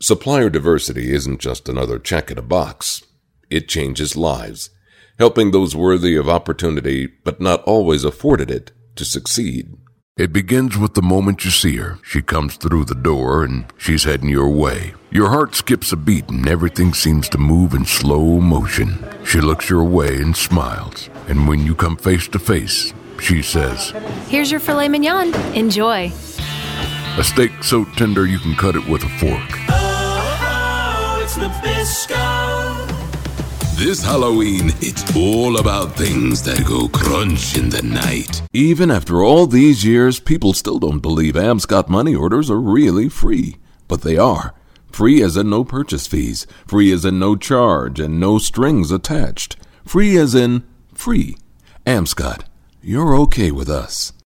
Supplier diversity isn't just another check in a box. It changes lives, helping those worthy of opportunity but not always afforded it to succeed. It begins with the moment you see her. She comes through the door and she's heading your way. Your heart skips a beat and everything seems to move in slow motion. She looks your way and smiles. And when you come face to face, she says, Here's your filet mignon. Enjoy. A steak so tender you can cut it with a fork. It's Nabisco. This Halloween, it's all about things that go crunch in the night. Even after all these years, people still don't believe Amscot money orders are really free. But they are. Free as in no purchase fees, free as in no charge, and no strings attached. Free as in free. Amscot, you're okay with us.